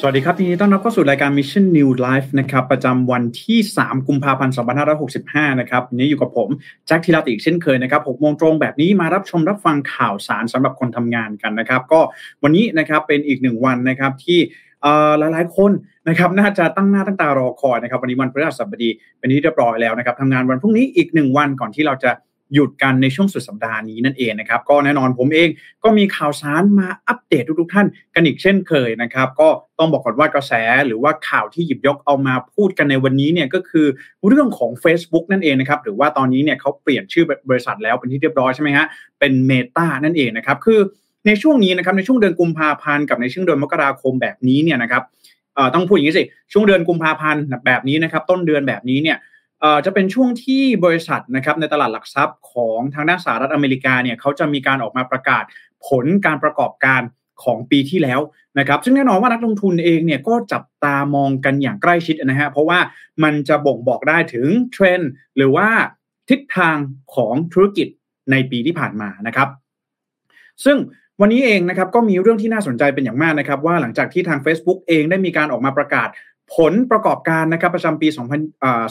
สวัสดีครับยินดีต้อนรับเข้าสู่รายการ Mission News Live นะครับประจำวันที่ 3 กุมภาพันธ์ 2565 นะครับวันนี้อยู่กับผมแจ็คทีลาติอีกเช่นเคยนะครับ6โมงตรงแบบนี้มารับชมรับฟังข่าวสารสำหรับคนทำงานกันนะครับ ก็วันนี้นะครับเป็นอีกหนึ่งวันนะครับที่เอ่อหลายๆคนนะครับน่าจะตั้งหน้าตั้งตารอคอยนะครับวันนี้วันพฤหัสบดีเป็นที่เรียบร้อยแล้วนะครับทำงานวันพรุ่งนี้อีกหนึ่งวันก่อนที่เราจะ หยุดกันในช่วงสุดสัปดาห์นี้นั่นเองนะครับ ก็แน่นอนผมเองก็มีข่าวสารมาอัปเดตทุกๆท่านกันอีกเช่นเคยนะครับ ก็ต้องบอกก่อนว่ากระแสหรือว่าข่าวที่หยิบยกเอามาพูดกันในวันนี้เนี่ยก็คือเรื่องของ Facebook นั่นเองนะครับ หรือว่าตอนนี้เนี่ยเขาเปลี่ยนชื่อบริษัทแล้วเป็นที่เรียบร้อยใช่ไหมฮะเป็น Meta นั่นเองนะครับคือในช่วงนี้นะครับในช่วงเดือนกุมภาพันธ์กับในช่วงเดือนมกราคมแบบนี้เนี่ยนะครับต้องพูดอย่างนี้สิช่วงเดือนกุมภาพันธ์แบบนี้นะครับต้นเดือนแบบนี้เนี่ย จะเป็นช่วงที่บริษัทนะครับในตลาดหลักทรัพย์ของทางด้านสหรัฐอเมริกาเนี่ยเขาจะมีการออกมาประกาศผลการประกอบการของปีที่แล้วนะครับ ซึ่งแน่นอนว่านักลงทุนเองเนี่ยก็จับตามองกันอย่างใกล้ชิดนะฮะเพราะว่ามันจะบ่งบอกได้ถึงเทรนด์หรือว่าทิศทางของธุรกิจในปีที่ผ่านมานะครับ ซึ่งวันนี้เองนะครับก็มีเรื่องที่น่าสนใจเป็นอย่างมากนะครับ ว่าหลังจากที่ทาง Facebook เองได้มีการออกมาประกาศ ผลประกอบการนะครับประจำปี 2000อ่า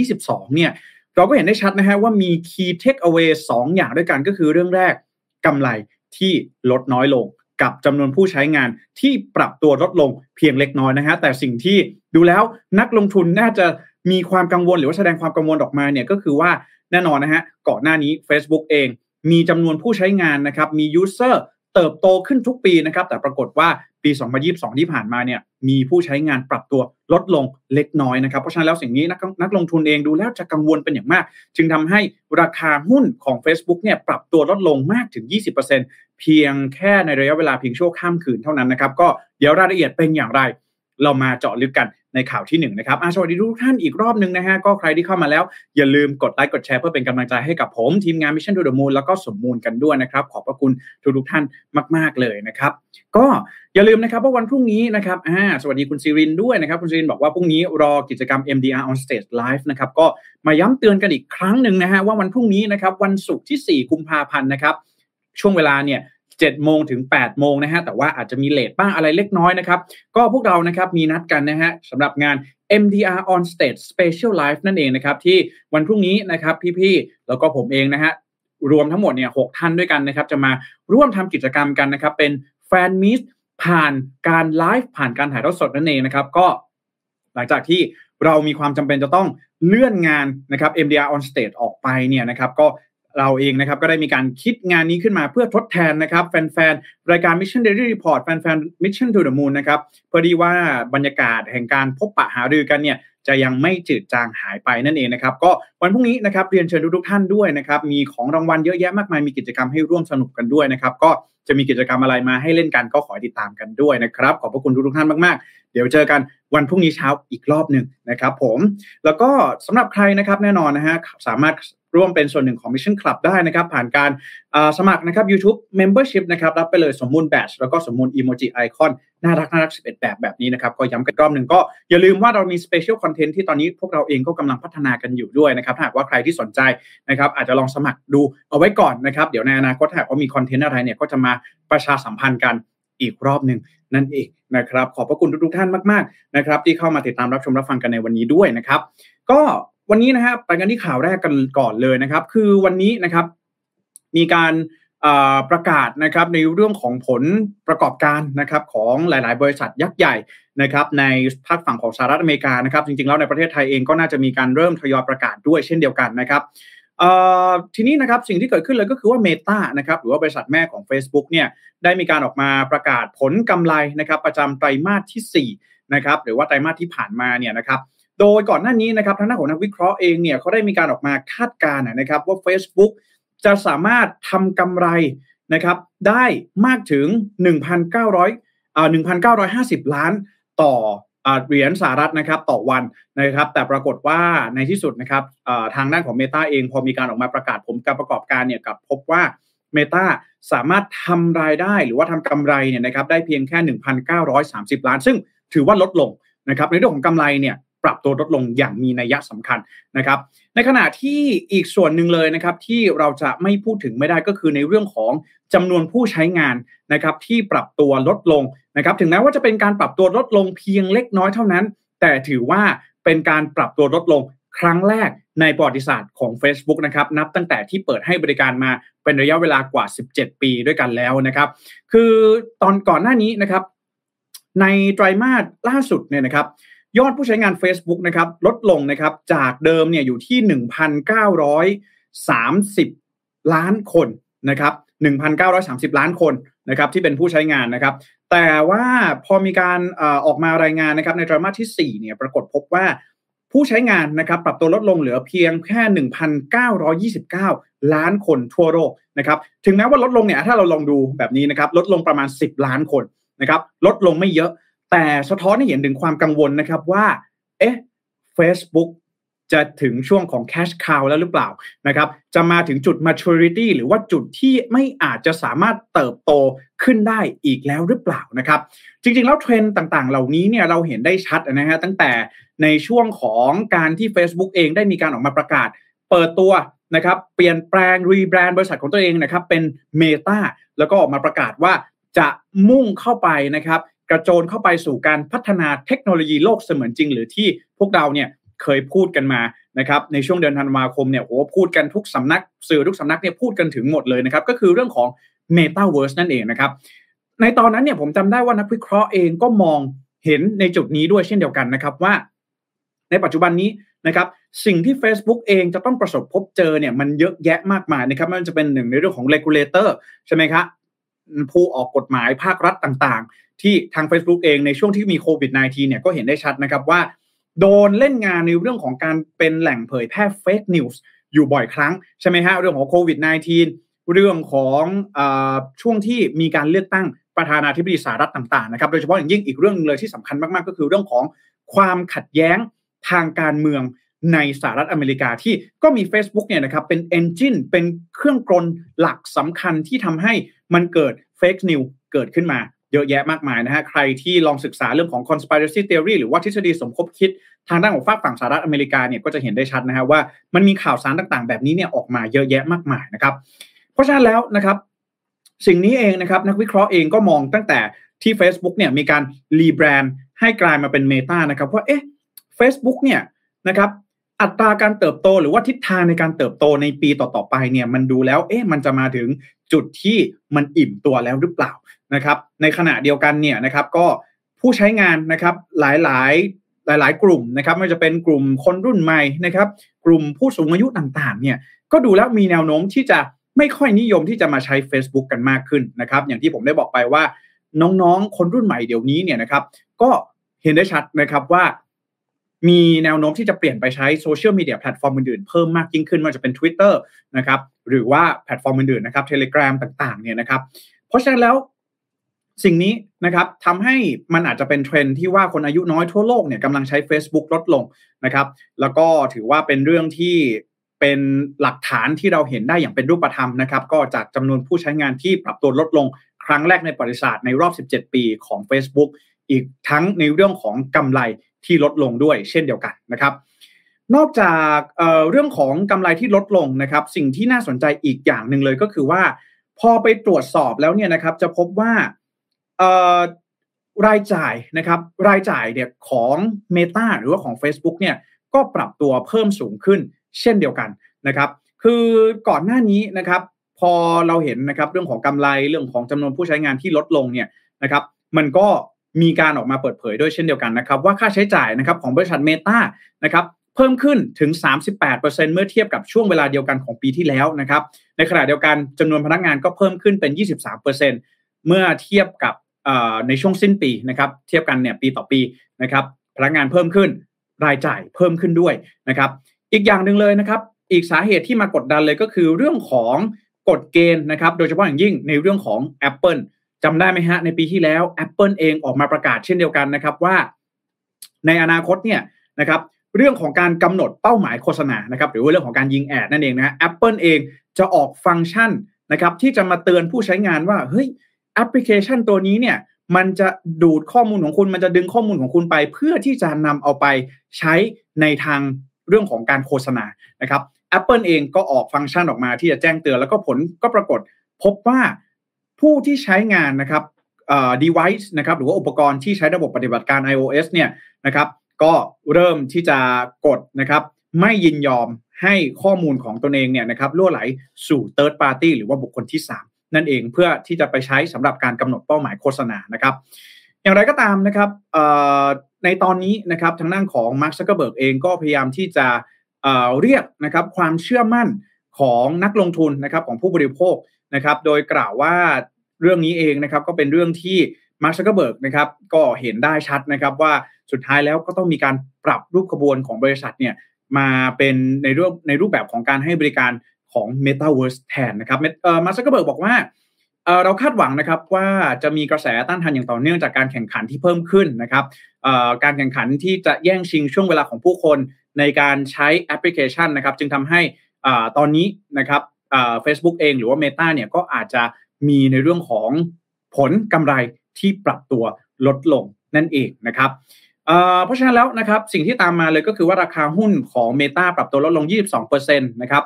2022 เนี่ยเราก็เห็นได้ชัดนะฮะว่ามี key takeaway 2 อย่างด้วยกันก็คือเรื่องแรกกำไรที่ลดน้อยลงกับจำนวนผู้ใช้งานที่ปรับตัวลดลงเพียงเล็กน้อยนะฮะแต่สิ่งที่ดูแล้วนักลงทุนน่าจะมีความกังวลหรือว่าแสดงความกังวลออกมาเนี่ยก็คือว่าแน่นอนนะฮะก่อนหน้านี้ Facebook เอง มีจำนวนผู้ใช้งานนะครับมี user เติบโตขึ้นทุกปีนะครับแต่ปรากฏว่า ปี 2022 ที่ผ่านมาเนี่ยมีผู้ใช้งานปรับตัวลดลงเล็กน้อยนะครับเพราะฉะนั้นแล้วสิ่งนี้นักนักลงทุนเองดูแล้วจะกังวลเป็นอย่างมาก จึงทำให้ราคาหุ้นของ Facebook เนี่ยปรับตัวลดลงมากถึง 20%เพียงแค่ในระยะเวลาเพียงชั่วข้ามคืนเท่านั้นนะครับก็เดี๋ยวรายละเอียดเป็นอย่างไร เรามาเจาะลึกกันในข่าวที่1นงนะครับอะสวัสดีทุกท่านอีกรอบหนึ่งนะฮะก็ใครที่เข้ามาแล้วอย่าลืมกดไลค์กดแชร์เพื่อเป็นกำลังใจให้กับผมทีมงาน Mission to the Moon แล้วก็สมมูลกันด้วยนะครับขอบพระคุณทุกทุกท่านมาก ๆเลยนะครับก็อย่าลืมนะครับว่าวันพรุ่งนี้นะครับอาสวัสดีคุณซีรินด้วยนะครับคุณซีรินบอกว่าพรุ่งนี้รอกิจกรรม MDR on stage live นะครับก็มาย้ำเตือนกันอีกครั้งหนึ่งนะฮะว่าวันพรุ่งนี้นะครับวันศุกร์ที่ 4 กุมภาพันธ์นะครับช่วงเวลาเนี่ย 7โมงถึง8โมงนะฮะแต่ว่าอาจจะมีเลทบ้างอะไรเล็กน้อยนะครับ ก็พวกเรานะครับมีนัดกันนะฮะสำหรับงาน MDR on stage special live นั่นเองนะครับ ที่วันพรุ่งนี้นะครับพี่ๆแล้วก็ผมเองนะฮะรวมทั้งหมดเนี่ยหท่านด้วยกันนะครับ จะมาร่วมทำกิจกรรมกันนะครับ เป็นแฟนมิสผ่านการไลฟ์ผ่านการถ่ายทอดสดนั่นเองนะครับ ก็หลังจากที่เรามีความจำเป็นจะต้องเลื่อนงานนะครับ MDR on stage ออกไปเนี่ยนะครับ ก็ เราเองนะครับก็ได้มีการคิดงานนี้ขึ้นมาเพื่อทดแทนนะครับ แฟนๆ รายการ Mission Daily Report แฟนๆ Mission to the Moon นะครับเพื่อดีว่าบรรยากาศแห่งการพบปะหารือกันเนี่ยจะยังไม่จืดจางหายไปนั่นเองนะครับ ก็วันพรุ่งนี้นะครับเรียนเชิญทุกๆท่านด้วยนะครับ มีของรางวัลเยอะแยะมากมายมีกิจกรรมให้ร่วมสนุกกันด้วยนะครับ ก็จะมีกิจกรรมอะไรมาให้เล่นกันก็ขอติดตามกันด้วยนะครับ ขอบพระคุณทุกๆท่านมากๆ เดี๋ยวเจอกันวันพรุ่งนี้เช้าอีกรอบหนึ่งนะครับ ผม แล้วก็สำหรับใครนะครับแน่นอนนะฮะสามารถ ร่วมเป็นส่วนหนึ่งของ Mission Club ได้นะครับ ผ่านการสมัครนะครับ YouTube Membership นะครับรับไปเลยสมมูลแบชแล้วก็สมมูลอีโมจิไอคอนน่ารักน่ารัก 11 แบบแบบนี้นะครับก็ย้ำกันรอบหนึ่งก็อย่าลืมว่าเรามี Special Content ที่ตอนนี้พวกเราเองก็กำลังพัฒนากันอยู่ด้วยนะครับหากว่าใครที่สนใจนะครับอาจจะลองสมัครดูเอาไว้ก่อนนะครับ เดี๋ยวในอนาคตหากว่ามีคอนเทนต์อะไรเนี่ยก็จะมาประชาสัมพันธ์กันอีกรอบหนึ่งนั่นเองนะครับ ขอบพระคุณทุกๆท่านมากๆนะครับที่เข้ามาติดตามรับชมรับฟังกันในวันนี้ด้วยนะครับ ก็ วันนี้นะครับไปกันที่ข่าวแรกกันก่อนเลยนะครับ คือวันนี้นะครับ มีการประกาศนะครับในเรื่องของผลประกอบการนะครับของหลาย ๆ บริษัทยักษ์ใหญ่นะครับในภาคฝั่งของสหรัฐอเมริกานะครับ จริง ๆ แล้วในประเทศไทยเองก็น่าจะมีการเริ่มทยอยประกาศด้วยเช่นเดียวกันนะครับทีนี้นะครับสิ่งที่เกิดขึ้นเลยก็คือว่า Meta นะครับหรือว่าบริษัทแม่ของ Facebook เนี่ยได้มีการออกมาประกาศผลกำไรนะครับประจำไตรมาสที่4นะครับหรือว่าไตรมาสที่ผ่านมาเนี่ยนะครับ โดยก่อนหน้านี้นะครับทางด้านของนักวิเคราะห์เองเนี่ยเขาได้มีการออกมาคาดการณ์นะครับว่า Facebook จะสามารถทำกำไรนะครับได้มากถึง 1,900อ่า1,950 ล้านต่อเหรียญสหรัฐนะครับต่อวันนะครับ แต่ปรากฏว่าในที่สุดนะครับทางด้านของ Meta เองพอมีการออกมาประกาศผลการประกอบการเนี่ยกับพบว่า Meta สามารถทำรายได้หรือว่าทำกำไรเนี่ยนะครับได้เพียงแค่ 1,930 ล้าน ซึ่งถือว่าลดลงนะครับในเรื่องของกำไรเนี่ย ปรับตัวลดลงอย่างมีนัยสำคัญนะครับ ในขณะที่อีกส่วนหนึ่งเลยนะครับที่เราจะไม่พูดถึงไม่ได้ก็คือในเรื่องของจำนวนผู้ใช้งานนะครับที่ปรับตัวลดลงนะครับ ถึงแม้ว่าจะเป็นการปรับตัวลดลงเพียงเล็กน้อยเท่านั้น แต่ถือว่าเป็นการปรับตัวลดลงครั้งแรกในประวัติศาสตร์ของ Facebook นะครับนับตั้งแต่ที่เปิดให้บริการมาเป็นระยะเวลากว่า 17 ปีด้วยกันแล้วนะครับ คือตอนก่อนหน้านี้นะครับ ในไตรมาสล่าสุดเนี่ยนะครับ ยอดผู้ใช้งาน Facebook นะครับลดลงนะครับจากเดิมเนี่ยอยู่ที่ 1,930 ล้านคนนะครับ1,930 ล้านคนนะครับที่เป็นผู้ใช้งานนะครับ แต่ว่าพอมีการออกมารายงานนะครับในไตรมาสที่4เนี่ยปรากฏพบว่าผู้ใช้งานนะครับปรับตัวลดลงเหลือเพียงแค่ 1,929 ล้านคนทั่วโลกนะครับถึงแม้ว่าลดลงเนี่ยถ้าเราลองดูแบบนี้นะครับลดลงประมาณ 10 ล้านคนนะครับลดลงไม่เยอะ แต่สะท้อนให้เห็นถึงความกังวลนะครับว่า เอ๊ะ Facebook จะถึงช่วงของ cash cow แล้วหรือเปล่านะครับ จะมาถึงจุด maturity หรือว่าจุดที่ไม่อาจจะสามารถเติบโตขึ้นได้อีกแล้วหรือเปล่านะครับ จริงๆ แล้วเทรนด์ต่างๆ เหล่านี้เนี่ยเราเห็นได้ชัดนะฮะตั้งแต่ในช่วงของการที่ Facebook เองได้มีการออกมาประกาศ เปิดตัวนะครับ เปลี่ยนแปลงรีแบรนด์บริษัทของตัวเองนะครับเป็น Meta แล้วก็ออกมาประกาศว่าจะมุ่งเข้าไปนะครับ กระโจนเข้าไปสู่การพัฒนาเทคโนโลยีโลกเสมือนจริง หรือที่พวกเราเนี่ยเคยพูดกันมานะครับในช่วงเดือนธันวาคมเนี่ยโอ้พูดกันทุกสำนักสื่อทุกสำนักเนี่ยพูดกันถึงหมดเลยนะครับก็คือเรื่องของ Metaverse นั่นเองนะครับในตอนนั้นเนี่ยผมจำได้ว่านักวิเคราะห์เองก็มองเห็นในจุดนี้ด้วยเช่นเดียวกันนะครับว่า ในปัจจุบันนี้นะครับสิ่งที่ Facebook เองจะต้องประสบพบเจอเนี่ยมันเยอะแยะมากมายนะครับมันจะเป็นหนึ่งในเรื่องของ regulator ใช่ไหมครับ ผู้ออกกฎหมายภาครัฐต่างๆ ที่ทาง Facebook เองในช่วงที่มีโควิด -19 เนี่ยก็เห็นได้ชัดนะครับว่า โดนเล่นงานในเรื่องของการเป็นแหล่งเผยแพร่ fake news อยู่บ่อยครั้ง ใช่ไหมฮะเรื่องของโควิด -19 เรื่องของอช่วงที่มีการเลือกตั้งประธานาธิบดีสหรัฐต่างๆนะครับโดยเฉพาะอย่างยิ่งอีกเรื่องนึงเลยที่สำคัญมากๆ ก็คือเรื่องของความขัดแย้งทางการเมืองในสหรัฐอเมริกาที่ก็มี Facebook เนี่ยนะครับเป็น engine เป็นเครื่องกลหลักสำคัญที่ทำให้ มันเกิด fake news เกิดขึ้นมาเยอะแยะมากมายนะฮะ ใครที่ลองศึกษาเรื่องของ conspiracy theory หรือว่าทฤษฎีสมคบคิดทางด้านของฝากฝั่งสหรัฐอเมริกาเนี่ยก็จะเห็นได้ชัดนะฮะว่ามันมีข่าวสารต่างๆ แบบนี้เนี่ยออกมาเยอะแยะมากมายนะครับ เพราะฉะนั้นแล้วนะครับ สิ่งนี้เองนะครับนักวิเคราะห์เองก็มองตั้งแต่ที่ Facebook เนี่ยมีการรีแบรนด์ให้กลายมาเป็น Meta นะครับว่าเอ๊ะ Facebook เนี่ยนะครับ อัตราการเติบโตหรือว่าทิศทางในการเติบโตในปีต่อๆไปเนี่ยมันดูแล้วเอ๊ะมันจะมาถึงจุดที่มันอิ่มตัวแล้วหรือเปล่านะครับ ในขณะเดียวกันเนี่ยนะครับก็ผู้ใช้งานนะครับหลายหลายหลายหลายกลุ่มนะครับไม่ว่าจะเป็นกลุ่มคนรุ่นใหม่นะครับ กลุ่มผู้สูงอายุต่างๆเนี่ยก็ดูแล้วมีแนวโน้มที่จะไม่ค่อยนิยมที่จะมาใช้ Facebook กันมากขึ้นนะครับ อย่างที่ผมได้บอกไปว่าน้องๆ คนรุ่นใหม่เดี๋ยวนี้เนี่ยนะครับ ก็เห็นได้ชัดนะครับว่า มีแนวโน้มที่จะเปลี่ยนไปใช้โซเชียลมีเดียแพลตฟอร์มอื่นๆเพิ่มมากยิ่งขึ้นว่าจะเป็น Twitter นะครับหรือว่าแพลตฟอร์มอื่นๆนะครับ Telegram ต่างๆเนี่ยนะครับเพราะฉะนั้นแล้วสิ่งนี้นะครับทำให้มันอาจจะเป็นเทรนด์ที่ว่าคนอายุน้อยทั่วโลกเนี่ยกำลังใช้ Facebook ลดลงนะครับ แล้วก็ถือว่าเป็นเรื่องที่เป็นหลักฐานที่เราเห็นได้อย่างเป็นรูปธรรมนะครับ ก็จากจำนวนผู้ใช้งานที่ปรับตัวลดลง ครั้งแรกในประวัติศาสตร์ในรอบ 17 ปีของ Facebook อีกทั้งในเรื่องของกำไร ที่ลดลงด้วยเช่นเดียวกันนะครับ นอกจากเเรื่องของกำไรที่ลดลงนะครับ สิ่งที่น่าสนใจอีกอย่างหนึ่งเลยก็คือว่า พอไปตรวจสอบแล้วเนี่ยนะครับ จะพบว่ารายจ่ายนะครับรายจ่ายเนี่ยของ Meta หรือว่าของ Facebook เนี่ยก็ปรับตัวเพิ่มสูงขึ้นเช่นเดียวกันนะครับ คือก่อนหน้านี้นะครับ พอเราเห็นนะครับเรื่องของกำไรเรื่องของจำนวนผู้ใช้งานที่ลดลงเนี่ยนะครับ มันก็ มีการออกมาเปิดเผยด้วยเช่นเดียวกันนะครับ ว่าค่าใช้จ่ายนะครับของบริษัท Meta นะครับเพิ่มขึ้นถึง 38%เมื่อเทียบกับช่วงเวลาเดียวกันของปีที่แล้วนะครับในขณะเดียวกันจำนวนพนักงานก็เพิ่มขึ้นเป็น 23%เมื่อเทียบกับในช่วงสิ้นปีนะครับเทียบกันเนี่ยปีต่อปีนะครับพนักงานเพิ่มขึ้นรายจ่ายเพิ่มขึ้นด้วยนะครับอีกอย่างหนึ่งเลยนะครับอีกสาเหตุที่มากดดันเลยก็คือเรื่องของกฎเกณฑ์นะครับโดยเฉพาะอย่างยิ่งในเรื่องของ Apple จำได้ไหมฮะ ในปีที่แล้ว Apple เองออกมาประกาศเช่นเดียวกันนะครับว่า ในอนาคตเนี่ยนะครับเรื่องของการกำหนดเป้าหมายโฆษณานะครับหรือว่าเรื่องของการยิงแอดนั่นเองนะ Apple เองจะออกฟังก์ชันนะครับที่จะมาเตือนผู้ใช้งานว่าเฮ้ยแอปพลิเคชันตัวนี้เนี่ยมันจะดูดข้อมูลของคุณ มันจะดึงข้อมูลของคุณไป เพื่อที่จะนำเอาไปใช้ในทางเรื่องของการโฆษณานะครับ Apple เองก็ออกฟังก์ชันออกมาที่จะแจ้งเตือนแล้วก็ผลก็ปรากฏ พบว่า ผู้ที่ใช้งานนะครับเอ่อ device นะครับหรือว่าอุปกรณ์ที่ใช้ระบบปฏิบัติการ iOS เนี่ยนะครับ ก็เริ่มที่จะกดนะครับไม่ยินยอมให้ข้อมูลของตนเองเนี่ยนะครับรั่วไหลสู่ third party หรือว่าบุคคลที่ 3 นั่นเองเพื่อที่จะไปใช้สำหรับการกำหนดเป้าหมายโฆษณานะครับ อย่างไรก็ตามนะครับในตอนนี้นะครับทางด้านของมาร์คซักเกอร์เบิร์กเองก็พยายามที่จะเรียกนะครับความเชื่อมั่นของนักลงทุนนะครับของผู้บริโภค นะครับ โดยกล่าวว่าเรื่องนี้เองนะครับก็เป็นเรื่องที่มาร์คซักเกอร์เบิร์กนะครับก็เห็นได้ชัดนะครับว่าสุดท้ายแล้วก็ต้องมีการปรับรูปขบวนของบริษัทเนี่ยมาเป็นในรูปในรูปแบบของการให้บริการของ Metaverse แทนนะครับมาร์คซักเกอร์เบิร์กบอกว่าเราคาดหวังนะครับว่าจะมีกระแสต้านทานอย่างต่อเนื่องจากการแข่งขันที่เพิ่มขึ้นนะครับการแข่งขันที่จะแย่งชิงช่วงเวลาของผู้คนในการใช้แอปพลิเคชันนะครับ จึงทำให้ตอนนี้นะครับ เฟซบุ๊กเองหรือว่า Meta เนี่ยก็อาจจะมีในเรื่องของผลกำไรที่ปรับตัวลดลงนั่นเองนะครับเพราะฉะนั้นแล้วนะครับสิ่งที่ตามมาเลยก็คือว่าราคาหุ้นของ Meta ปรับตัวลดลง 22%นะครับ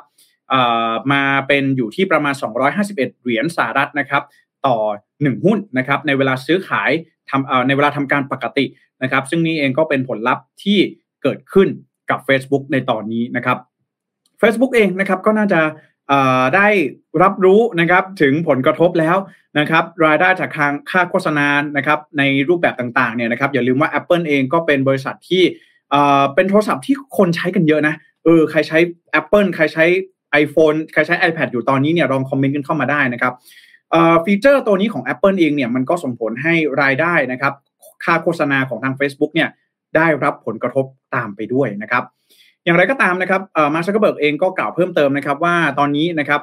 มาเป็นอยู่ที่ประมาณ 251 เหรียญสหรัฐนะครับต่อ 1 หุ้นนะครับในเวลาซื้อขายทำในเวลาทำการปกตินะครับซึ่งนี้เองก็เป็นผลลัพธ์ที่เกิดขึ้นกับ Facebook ในตอนนี้นะครับ Facebook เองนะครับก็น่าจะ ได้รับรู้นะครับถึงผลกระทบแล้วนะครับ รายได้จากทางค่าโฆษณานะครับ ในรูปแบบต่างๆเนี่ยนะครับ อย่าลืมว่า Apple เองก็เป็นบริษัทที่เป็นโทรศัพท์ที่คนใช้กันเยอะนะเออใครใช้ Apple ใครใช้ iPhone ใครใช้ iPad อยู่ตอนนี้เนี่ยลองคอมเมนต์กันเข้ามาได้นะครับฟีเจอร์ตัวนี้ของ Apple เองเนี่ยมันก็ส่งผลให้รายได้นะครับ ค่าโฆษณาของทาง Facebook เนี่ยได้รับผลกระทบตามไปด้วยนะครับ อย่างไรก็ตามนะครับมาร์คซักเกอร์เบิร์กเองก็กล่าวเพิ่มเติมนะครับว่าตอนนี้นะครับ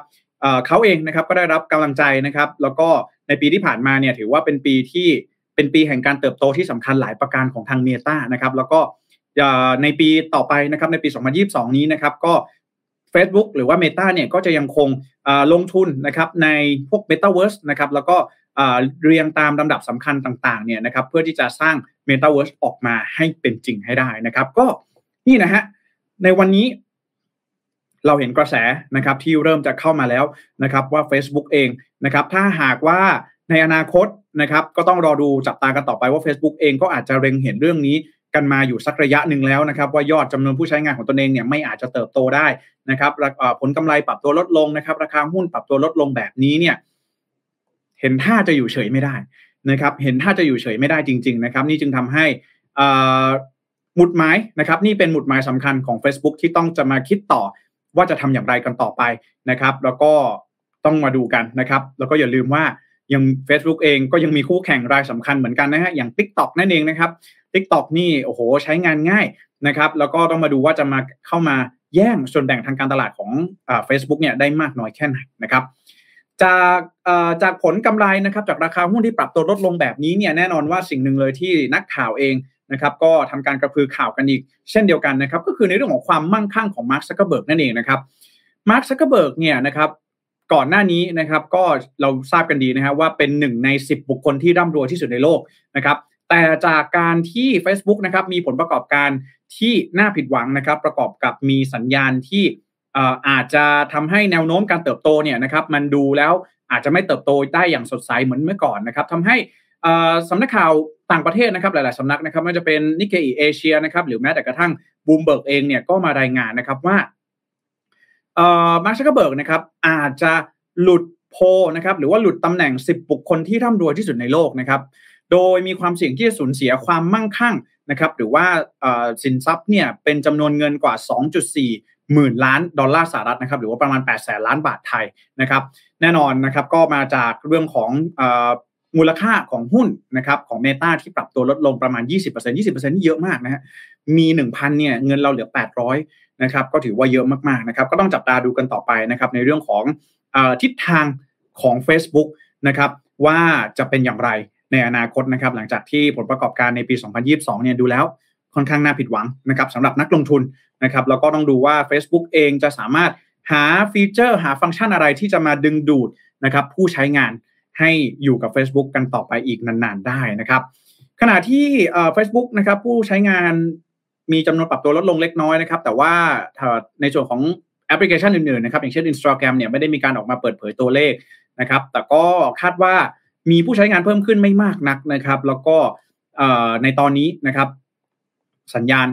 เขาเองนะครับก็ได้รับกำลังใจนะครับ แล้วก็ในปีที่ผ่านมาเนี่ยถือว่าเป็นปีที่เป็นปีแห่งการเติบโตที่สำคัญหลายประการของทาง Meta นะครับแล้วก็ในปีต่อไปนะครับในปี 2022 นี้นะครับก็ Facebook หรือว่า Meta เนี่ยก็จะยังคงลงทุนนะครับในพวก Metaverse นะครับแล้วก็เรียงตามลำดับสำคัญต่างๆเนี่ยนะครับเพื่อที่จะสร้าง Metaverse ออกมาให้เป็นจริงให้ได้นะครับ ก็นี่นะฮะ ในวันนี้เราเห็นกระแสนะครับที่เริ่มจะเข้ามาแล้วนะครับว่า Facebook เองนะครับถ้าหากว่าในอนาคตนะครับก็ต้องรอดูจับตากันต่อไปว่า Facebook เองก็อาจจะเร็งเห็นเรื่องนี้กันมาอยู่สักระยะหนึ่งแล้วนะครับ ว่ายอดจำนวนผู้ใช้งานของตนเองเนี่ยไม่อาจจะเติบโตได้นะครับผลกำไรปรับตัวลดลงนะครับ ราคาหุ้นปรับตัวลดลงแบบนี้เนี่ยเห็นท่าจะอยู่เฉยไม่ได้นะครับ เห็นท่าจะอยู่เฉยไม่ได้จริง ๆ นะครับ นี่จึงทำให้ หมุดหมายนะครับนี่เป็นหมุดหมายสำคัญของ Facebook ที่ต้องจะมาคิดต่อว่าจะทำอย่างไรกันต่อไปนะครับ แล้วก็ต้องมาดูกันนะครับ แล้วก็อย่าลืมว่ายัง Facebook เองก็ยังมีคู่แข่งรายสำคัญเหมือนกันนะฮะอย่าง TikTok นั่นเองนะครับ TikTok นี่โอ้โหใช้งานง่ายนะครับ แล้วก็ต้องมาดูว่าจะมาเข้ามาแย่งส่วนแบ่งทางการตลาดของเฟซบุ๊กเนี่ยได้มากน้อยแค่ไหนนะครับจากจากผลกำไรนะครับจากราคาหุ้นที่ปรับตัวลดลงแบบนี้เนี่ยแน่นอนว่าสิ่งหนึ่งเลยที่นักข่าวเอง นะครับก็ทำการกระพือข่าวกันอีกเช่นเดียวกันนะครับก็คือในเรื่องของความมั่งคั่งของมาร์คซักเกอร์เบิร์กนั่นเองนะครับมาร์คซักเกอร์เบิร์กเนี่ยนะครับก่อนหน้านี้นะครับก็เราทราบกันดีนะครับว่าเป็นหนึ่งใน 10 บุคคลที่ร่ำรวยที่สุดในโลกนะครับแต่จากการที่ Facebook นะครับมีผลประกอบการที่น่าผิดหวังนะครับ ประกอบกับมีสัญญาณที่อาจจะทำให้แนวโน้มการเติบโตเนี่ยนะครับมันดูแล้วอาจจะไม่เติบโตได้อย่างสดใสเหมือนเมื่อก่อนนะครับทำให้ สำนักข่าวต่างประเทศนะครับหลาย ๆ สำนักนะครับไม่ว่าจะเป็น Nikkei Asian ะครับหรือแม้แต่กระทั่งบูมเบิร์กเองเนี่ยก็มารายงานนะครับว่ามาร์คซักเบิร์กนะครับอาจจะหลุดโผนะครับหรือว่าหลุดตำแหน่ง 10 บุคคลที่ร่ำรวยที่สุดในโลกนะครับโดยมีความเสี่ยงที่จะสูญเสียความมั่งคั่งนะครับหรือว่าสินทรัพย์เนี่ยเป็นจำนวนเงินกว่า 2.4 หมื่นล้านดอลลาร์สหรัฐนะครับหรือว่าประมาณ8แสนล้านบาทไทยนะครับแน่นอนนะครับก็มาจากเรื่องของ มูลค่าของหุ้นนะครับของเมตาที่ปรับตัวลดลงประมาณ 20% 20%นี่เยอะมากนะฮะมี 1,000เนี่ยเงินเราเหลือ 800นะครับก็ถือว่าเยอะมากๆนะครับก็ต้องจับตาดูกันต่อไปนะครับในเรื่องของอทิศทางของ Facebook นะครับว่าจะเป็นอย่างไรในอนาคตนะครับหลังจากที่ผลประกอบการในปี 2022 เนี่ยดูแล้วค่อนข้างน่าผิดหวังนะครับสำหรับนักลงทุนนะครับแล้วก็ต้องดูว่า Facebook เองจะสามารถหาฟีเจอร์หาฟังก์ชันอะไรที่จะมาดึงดูดนะครับผู้ใช้งาน ให้อยู่กับ Facebook กันต่อไปอีกนานๆได้นะครับ ขณะที่เฟซบุ๊กนะครับผู้ใช้งานมีจำนวนปรับตัวลดลงเล็กน้อยนะครับ แต่ว่าในส่วนของแอปพลิเคชันอื่นๆนะครับอย่างเช่น Instagram เนี่ยไม่ได้มีการออกมาเปิดเผยตัวเลขนะครับ แต่ก็คาดว่ามีผู้ใช้งานเพิ่มขึ้นไม่มากนักนะครับ แล้วก็ในตอนนี้นะครับ สัญญาณ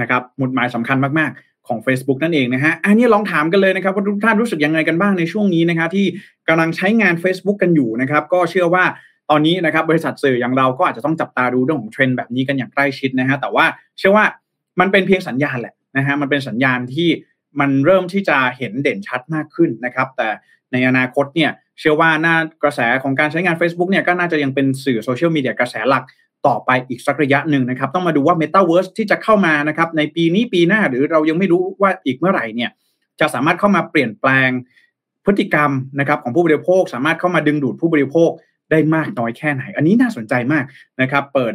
นะครับหมุดหมายสำคัญมากๆ ของ Facebook นั่นเองนะฮะอันนี้ลองถามกันเลยนะครับว่าทุกท่านรู้สึกยังไงกันบ้างในช่วงนี้นะครับที่กำลังใช้งาน Facebook กันอยู่นะครับก็เชื่อว่าตอนนี้นะครับบริษัทสื่ออย่างเราก็อาจจะต้องจับตาดูเรื่องของเทรนด์แบบนี้กันอย่างใกล้ชิดนะฮะแต่ว่าเชื่อว่ามันเป็นเพียงสัญญาณแหละนะฮะมันเป็นสัญญาณที่มันเริ่มที่จะเห็นเด่นชัดมากขึ้นนะครับ แต่ในอนาคตเนี่ยเชื่อว่าน่ากระแสของการใช้งาน Facebook เนี่ยก็น่าจะยังเป็นสื่อโซเชียลมีเดียกระแสหลัก ต่อไปอีกสักระยะหนึ่งนะครับ ต้องมาดูว่า Metaverse ที่จะเข้ามานะครับในปีนี้ปีหน้าหรือเรายังไม่รู้ว่าอีกเมื่อไหร่เนี่ยจะสามารถเข้ามาเปลี่ยนแปลงพฤติกรรมนะครับของผู้บริโภค สามารถเข้ามาดึงดูดผู้บริโภคได้มากน้อยแค่ไหน อันนี้น่าสนใจมากนะครับ เปิด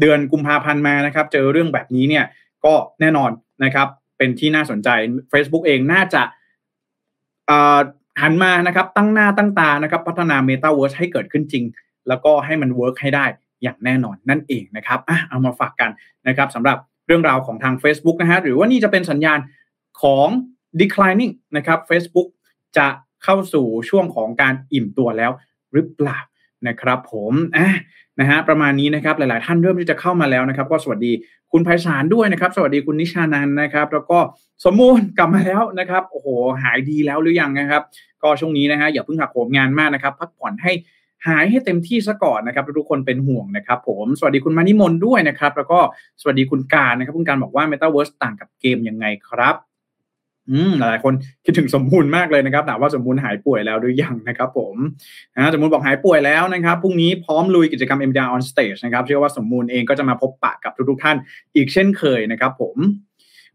เดือนกุมภาพันธ์มานะครับ เจอเรื่องแบบนี้เนี่ยก็แน่นอนนะครับเป็นที่น่าสนใจ Facebook เองน่าจะหันมานะครับตั้งหน้าตั้งตานะครับพัฒนา Metaverse ให้เกิดขึ้นจริง แล้วก็ให้มันเวิร์กให้ได้ อย่างแน่นอนนั่นเองนะครับอะเอามาฝากกันนะครับสำหรับเรื่องราวของทาง Facebook นะฮะหรือว่านี่จะเป็นสัญญาณของ declining นะครับ Facebook จะเข้าสู่ช่วงของการอิ่มตัวแล้วหรือเปล่านะครับผมอะนะฮะประมาณนี้นะครับหลาย ๆ ท่านเริ่มที่จะเข้ามาแล้วนะครับ ก็สวัสดีคุณไพศาลด้วยนะครับ สวัสดีคุณนิชานันนะครับ แล้วก็สมมูลกลับมาแล้วนะครับโอ้โหหายดีแล้วหรือยังนะครับ ก็ช่วงนี้นะฮะอย่าเพิ่งหักโหมงานมากนะครับ พักผ่อนให้ หายให้เต็มที่ซะก่อนนะครับทุกคนเป็นห่วงนะครับผมสวัสดีคุณมานิมนด้วยนะครับ แล้วก็สวัสดีคุณการนะครับคุณการบอกว่า Metaverse ต่างกับเกมยังไงครับอืมหลายคนคิดถึงสมมูลมากเลยนะครับถามว่าสมมูลหายป่วยแล้วหรือยังนะครับผมนะสมมูลบอกหายป่วยแล้วนะครับพรุ่งนี้พร้อมลุยกิจกรรม MDR on stage นะครับเชื่อว่าสมมูลเองก็จะมาพบปะกับทุกๆท่านอีกเช่นเคยนะครับ ผม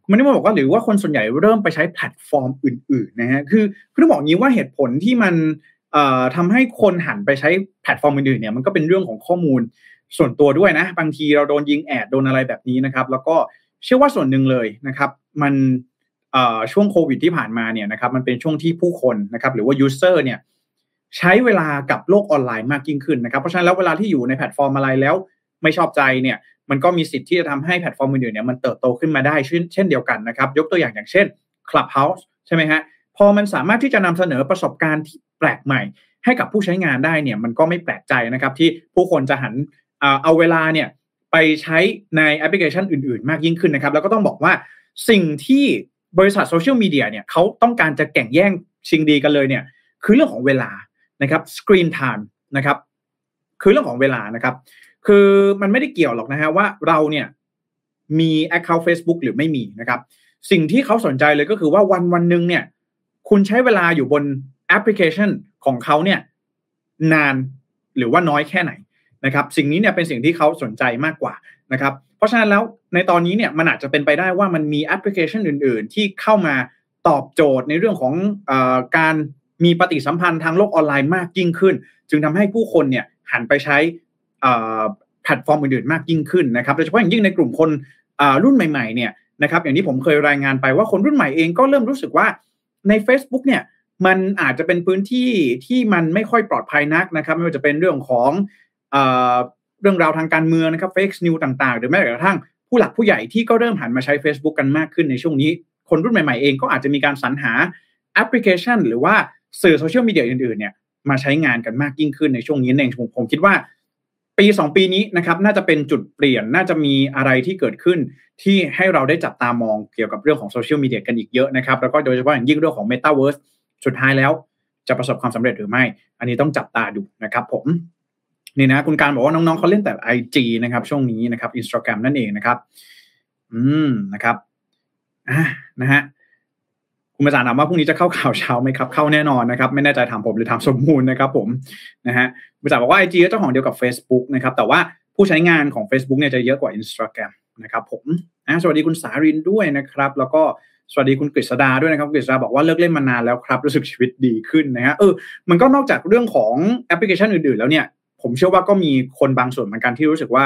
คุณมานิมนบอกว่าหรือว่าคนส่วนใหญ่เริ่มไปใช้แพลตฟอร์มอื่นๆนะฮะคือคือต้องบอกงี้ว่าเหตุผลที่มัน ทำให้คนหันไปใช้แพลตฟอร์มอื่นๆเนี่ยมันก็เป็นเรื่องของข้อมูลส่วนตัวด้วยนะ บางทีเราโดนยิง ad โดนอะไรแบบนี้นะครับ แล้วก็เชื่อว่าส่วนหนึ่งเลยนะครับ มันช่วงโควิดที่ผ่านมาเนี่ยนะครับมันเป็นช่วงที่ผู้คนนะครับหรือว่า user เนี่ยใช้เวลากับโลกออนไลน์มากยิ่งขึ้นนะครับ เพราะฉะนั้นแล้วเวลาที่อยู่ในแพลตฟอร์มอะไรแล้ว ไม่ชอบใจเนี่ยมันก็มีสิทธิ์ที่จะทำให้แพลตฟอร์มอื่นๆเนี่ยมันเติบโตขึ้นมาได้เช่นเดียวกันนะครับ ยกตัวอย่างอย่างเช่น Clubhouse ใช่ไหมฮะ พอมันสามารถที่จะนำเสนอประสบการณ์ที่แปลกใหม่ ให้กับผู้ใช้งานได้เนี่ยมันก็ไม่แปลกใจนะครับที่ผู้คนจะหันเอาเวลาเนี่ยไปใช้ในแอปพลิเคชันอื่น ๆ มากยิ่งขึ้นนะครับ แล้วก็ต้องบอกว่าสิ่งที่บริษัทโซเชียลมีเดียเนี่ยเขาต้องการจะแข่งแย่งชิงดีกันเลยเนี่ยคือเรื่องของเวลานะครับ screen time นะครับคือเรื่องของเวลานะครับ คือมันไม่ได้เกี่ยวหรอกนะฮะว่าเราเนี่ยมี Account Facebook หรือไม่มีนะครับ สิ่งที่เขาสนใจเลยก็คือว่าวันวันหนึ่งเนี่ย คุณใช้เวลาอยู่บนแอปพลิเคชันของเขาเนี่ยนานหรือว่าน้อยแค่ไหนนะครับสิ่งนี้เนี่ยเป็นสิ่งที่เขาสนใจมากกว่านะครับเพราะฉะนั้นแล้วในตอนนี้เนี่ยมันอาจจะเป็นไปได้ว่ามันมีแอปพลิเคชันอื่น ๆ ที่เข้ามาตอบโจทย์ในเรื่องของอการมีปฏิสัมพันธ์ทางโลกออนไลน์มากยิ่งขึ้น จึงทำให้ผู้คนเนี่ยหันไปใช้แพลตฟอร์มอื่น ๆ มากยิ่งขึ้นนะครับโดยเฉพาะอย่างยิ่งในกลุ่มคนรุ่นใหม่ ๆ เนี่ยนะครับอย่างที่ผมเคยรายงานไปว่าคนรุ่นใหม่เองก็เริ่มรู้สึกว่า ใน Facebook เนี่ยมันอาจจะเป็นพื้นที่ที่มันไม่ค่อยปลอดภัยนักนะครับ ไม่ว่าจะเป็นเรื่องของเอเรื่องราวทางการเมืองนะครับ fake news ต่างๆ หรือแม้กระทั่งผู้หลักผู้ใหญ่ที่ก็เริ่มหันมาใช้ Facebook กันมากขึ้นในช่วงนี้ คนรุ่นใหม่ๆเองก็อาจจะมีการสรรหาแอปพลิเคชัน หรือว่าสื่อโซเชียลมีเดียอื่นๆเนี่ยมาใช้งานกันมากยิ่งขึ้นในช่วงนี้เองผมผมคิดว่า ปี2ปีนี้นะครับน่าจะเป็นจุดเปลี่ยนน่าจะมีอะไรที่เกิดขึ้นที่ให้เราได้จับตามองเกี่ยวกับเรื่องของโซเชียลมีเดียกันอีกเยอะนะครับแล้วก็โดยเฉพาะอย่างยิ่งเรื่องของ Metaverse สุดท้ายแล้วจะประสบความสำเร็จหรือไม่ อันนี้ต้องจับตาดูนะครับผมนี่นะคุณการบอกว่าน้องๆเขาเล่นแต่ IG นะครับช่วงนี้นะครับอินสตาแกรมนั่นเองนะครับ อืมนะครับอ่านะฮะ คุณประสานถามว่าพรุ่งนี้จะเข้าข่าวเช้าไหมครับ เข้าแน่นอนนะครับ ไม่แน่ใจถามผมหรือถามสมมูลนะครับผมนะฮะคุณประสานบอกว่า IG ก็เจ้าของเดียวกับ Facebook นะครับ แต่ว่าผู้ใช้งานของ Facebook เนี่ยจะเยอะกว่า Instagram นะครับผมอ่าสวัสดีคุณสารินด้วยนะครับ แล้วก็สวัสดีคุณกฤษดาด้วยนะครับกฤษดาบอกว่าเลิกเล่นมานานแล้วครับ รู้สึกชีวิตดีขึ้นนะฮะเออมันก็นอกจากเรื่องของแอปพลิเคชันอื่นๆ แล้วเนี่ยผมเชื่อว่าก็มีคนบางส่วนเหมือนกันที่รู้สึกว่า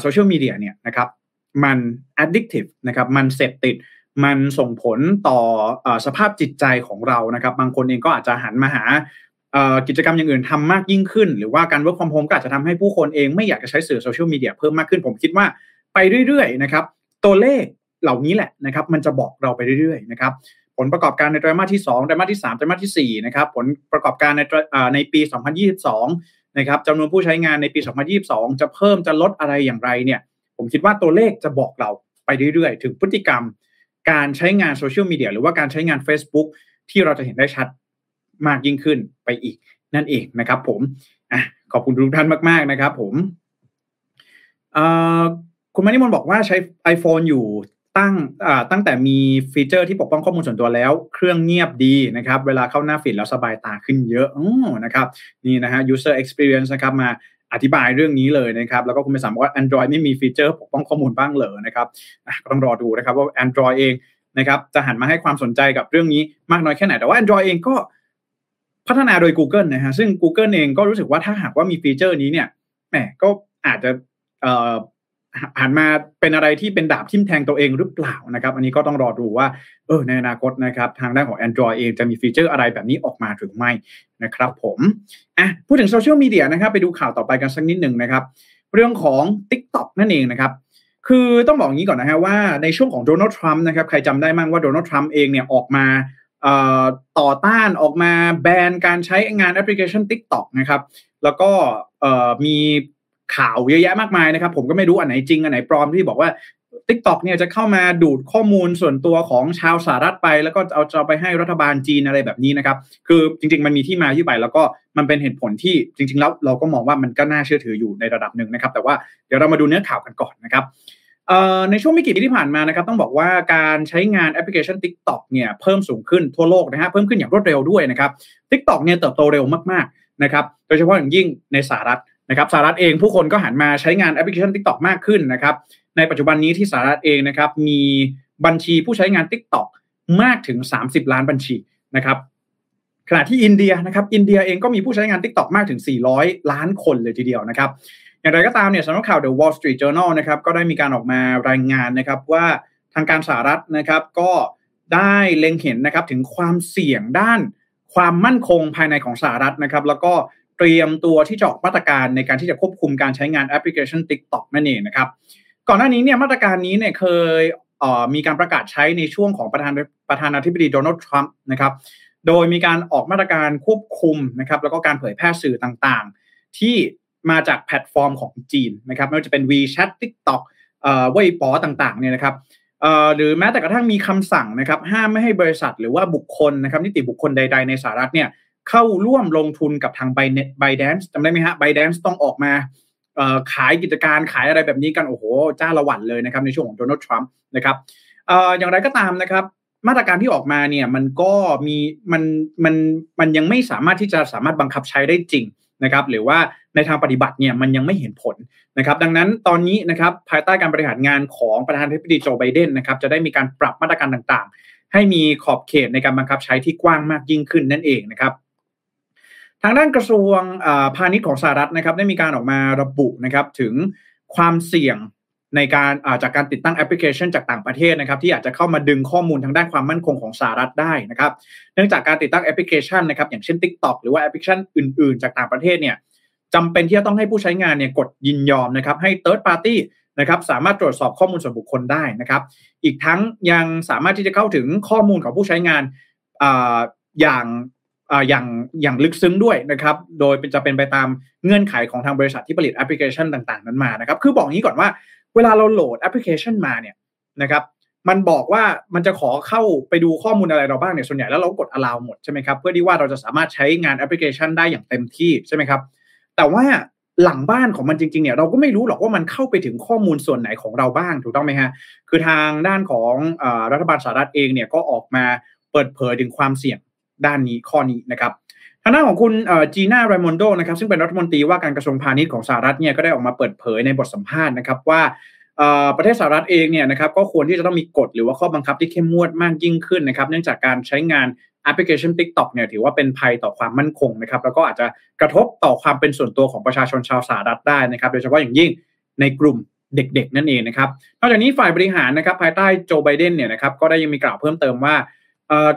โซเชียลมีเดียเนี่ยนะครับมัน addictive นะครับมันเสพติด มันส่งผลต่ออสภาพจิตใจของเรานะครับ บางคนเองก็อาจจะหันมาหากิจกรรมอย่างอื่นทำมากยิ่งขึ้น หรือว่าการ work from home ก็อาจจะทำให้ผู้คนเองไม่อยากจะใช้สื่อโซเชียลมีเดียเพิ่มมากขึ้น ผมคิดว่าไปเรื่อยๆนะครับ ตัวเลขเหล่านี้แหละนะครับ มันจะบอกเราไปเรื่อยๆนะครับ ผลประกอบการในไตรมาสที่2ไตรมาสที่3ไตรมาสที่4นะครับ ผลประกอบการในในปี 2022 นะครับจำนวนผู้ใช้งานในปี 2022 จะเพิ่มจะลดอะไรอย่างไรเนี่ย ผมคิดว่าตัวเลขจะบอกเราไปเรื่อยๆ ถึงพฤติกรรม การใช้งานโซเชียลมีเดียหรือว่าการใช้งาน Facebook ที่เราจะเห็นได้ชัดมากยิ่งขึ้นไปอีกนั่นเองนะครับผมอะขอบคุณทุกท่านมาก ๆ นะครับผมคุณมานิมนบอกว่าใช้ iPhone อยู่ตั้งตั้งแต่มีฟีเจอร์ที่ปกป้องข้อมูลส่วนตัวแล้ว เครื่องเงียบดีนะครับ เวลาเข้าหน้าฟีดแล้วสบายตาขึ้นเยอะอนะครับ นี่นะฮะ user experience นะครับมา อธิบายเรื่องนี้เลยนะครับ แล้วก็คุณไปป์ถามว่า Android ไม่มีฟีเจอร์ปกป้องข้อมูลบ้างเหรอนะครับก็ต้องรอดูนะครับว่า Android เองนะครับจะหันมาให้ความสนใจกับเรื่องนี้มากน้อยแค่ไหน แต่ว่า Android เองก็พัฒนาโดย Google นะฮะซึ่ง Google เองก็รู้สึกว่าถ้าหากว่ามีฟีเจอร์นี้เนี่ยแหมก็อาจจะ หันมาเป็นอะไรที่เป็นดาบทิ่มแทงตัวเองหรือเปล่านะครับ อันนี้ก็ต้องรอดูว่าเออในอนาคตนะครับทางด้านของ Android เองจะมีฟีเจอร์อะไรแบบนี้ออกมาหรือไม่นะครับผมอะพูดถึงโซเชียลมีเดียนะครับไปดูข่าวต่อไปกันสักนิดหนึ่งนะครับ เรื่องของ TikTok นั่นเองนะครับคือต้องบอกอย่างนี้ก่อนนะฮะว่าในช่วงของโดนัลด์ทรัมป์นะครับใครจำได้มั่งว่าโดนัลด์ทรัมป์เองเนี่ยออกมาต่อต้านออกมาแบนการใช้งานแอปพลิเคชัน TikTok นะครับแล้วก็มี ข่าวเยอะแยะมากมายนะครับ ผมก็ไม่รู้อันไหนจริงอันไหนปลอมที่บอกว่า t ิ k t o k เนี่ยจะเข้ามาดูดข้อมูลส่วนตัวของชาวสหรัฐไป แล้วก็เอาจะไปให้รัฐบาลจีนอะไรแบบนี้นะครับ คือจริง ๆ มันมีที่มาที่ไป แล้วก็มันเป็นเหตุผลที่จริง ๆ แล้วเราก็มองว่ามันก็น่าเชื่อถืออยู่ในระดับหนึ่งนะครับ แต่ว่าเดี๋ยวเรามาดูเนื้อข่าวกันก่อนนะครับในช่วงไม่กี่ปีที่ผ่านมานะครับ ต้องบอกว่าการใช้งานแอปพลิเคชัน TikTok เนี่ยเพิ่มสูงขึ้นทั่วโลกนะฮะเพิ่มขึ้นอย่างรวดเร็วด้วยนะครับ TikTok เนี่ยเติบโตเร็วมากๆนะครับโดยเฉพาะอย่างยิ่งในสหรัฐ นะครับสหรัฐเองผู้คนก็หันมาใช้งานแอปพลิเคชัน TikTok มากขึ้นนะครับในปัจจุบันนี้ที่สหรัฐเองนะครับมีบัญชีผู้ใช้งาน TikTok มากถึง 30 ล้านบัญชีนะครับขณะที่อินเดียนะครับอินเดียเองก็มีผู้ใช้งาน TikTok มากถึง 400 ล้านคนเลยทีเดียวนะครับอย่างไรก็ตามเนี่ยสำนักข่าว The Wall Street Journal นะครับก็ได้มีการออกมารายงานนะครับว่าทางการสหรัฐนะครับก็ได้เล็งเห็นนะครับถึงความเสี่ยงด้านความมั่นคงภายในของสหรัฐนะครับแล้วก็ เตรียมตัวที่จะออกมาตรการในการที่จะควบคุมการใช้งานแอปพลิเคชัน TikTok นั่นเองนะครับ ก่อนหน้านี้เนี่ยมาตรการนี้เนี่ยเคยมีการประกาศใช้ในช่วงของประธานประธานาธิบดีโดนัลด์ทรัมป์นะครับ โดยมีการออกมาตรการควบคุมนะครับแล้วก็การเผยแพร่สื่อต่างๆ ที่มาจากแพลตฟอร์มของจีนนะครับไม่ว่าจะเป็น WeChat TikTok Weibo ต่างๆเนี่ยนะครับหรือแม้แต่กระทั่งมีคำสั่งนะครับห้ามไม่ให้บริษัทหรือว่าบุคคลนะครับนิติบุคคลใด ๆ ในสหรัฐเนี่ย เข้าร่วมลงทุนกับทางไบไบแดนซ์จำได้ไหมฮะไบแดนซ์ต้องออกมาขายกิจการขายอะไรแบบนี้กันโอ้โหจ้าละวันเลยนะครับในช่วงของโดนัลด์ทรัมป์นะครับอย่างไรก็ตามนะครับ มาตรการที่ออกมาเนี่ยมันก็มีมันมันมันยังไม่สามารถที่จะสามารถบังคับใช้ได้จริงนะครับ หรือว่าในทางปฏิบัติเนี่ยมันยังไม่เห็นผลนะครับ ดังนั้นตอนนี้นะครับภายใต้การบริหารงานของประธานาธิบดีโจไบเดนนะครับจะได้มีการปรับมาตรการต่างๆ ให้มีขอบเขตในการบังคับใช้ที่กว้างมากยิ่งขึ้นนั่นเองนะครับ ทางด้านกระทรวงพาณิชย์ของสหรัฐนะครับได้มีการออกมาระบุนะครับถึงความเสี่ยงในการจากการติดตั้งแอปพลิเคชันจากต่างประเทศนะครับ ที่อาจจะเข้ามาดึงข้อมูลทางด้านความมั่นคงของสหรัฐได้นะครับ เนื่องจากการติดตั้งแอปพลิเคชันนะครับอย่างเช่น TikTok หรือว่าแอปพลิเคชันอื่นๆ จากต่างประเทศเนี่ยจำเป็นที่จะต้องให้ผู้ใช้งานเนี่ยกดยินยอมนะครับให้ third party นะครับสามารถตรวจสอบข้อมูลส่วนบุคคลได้นะครับ อีกทั้งยังสามารถที่จะเข้าถึงข้อมูลของผู้ใช้งานอย่าง อย่างอย่างลึกซึ้งด้วยนะครับ โดยจะเป็นไปตามเงื่อนไขของทางบริษัทที่ผลิตแอปพลิเคชันต่างๆ นั้นมานะครับ คือบอกงี้ก่อนว่าเวลาเราโหลดแอปพลิเคชันมาเนี่ยนะครับ มันบอกว่ามันจะขอเข้าไปดูข้อมูลอะไรเราบ้างเนี่ยส่วนใหญ่แล้วเรากด allow หมดใช่ไหมครับเพื่อที่ว่าเราจะสามารถใช้งานแอปพลิเคชันได้อย่างเต็มที่ใช่ไหมครับแต่ว่าหลังบ้านของมันจริงๆเนี่ยเราก็ไม่รู้หรอกว่ามันเข้าไปถึงข้อมูลส่วนไหนของเราบ้างถูกต้องไหมฮะคือทางด้านของรัฐบาลสหรัฐเองเนี่ยก็ออกมาเปิดเผยถึงความเสี่ยง ด้านนี้ข้อนี้นะครับทางด้านของคุณจีน่าไรมอนโดนะครับซึ่งเป็นรัฐมนตรีว่าการกระทรวงพาณิชย์ของสหรัฐเนี่ยก็ได้ออกมาเปิดเผยในบทสัมภาษณ์นะครับว่าประเทศสหรัฐเองเนี่ยนะครับก็ควรที่จะต้องมีกฎหรือว่าข้อบังคับที่เข้มงวดมากยิ่งขึ้นนะครับ เนื่องจากการใช้งานแอปพลิเคชัน TikTok เนี่ยถือว่าเป็นภัยต่อความมั่นคงนะครับ แล้วก็อาจจะกระทบต่อความเป็นส่วนตัวของประชาชนชาวสหรัฐได้นะครับ โดยเฉพาะอย่างยิ่งในกลุ่มเด็กๆ นั่นเองนะครับ นอกจากนี้ฝ่ายบริหารนะครับภายใต้โจไบเดนเนี่ยนะครับก็ได้ยังมีกล่าวเพิ่มเติมว่า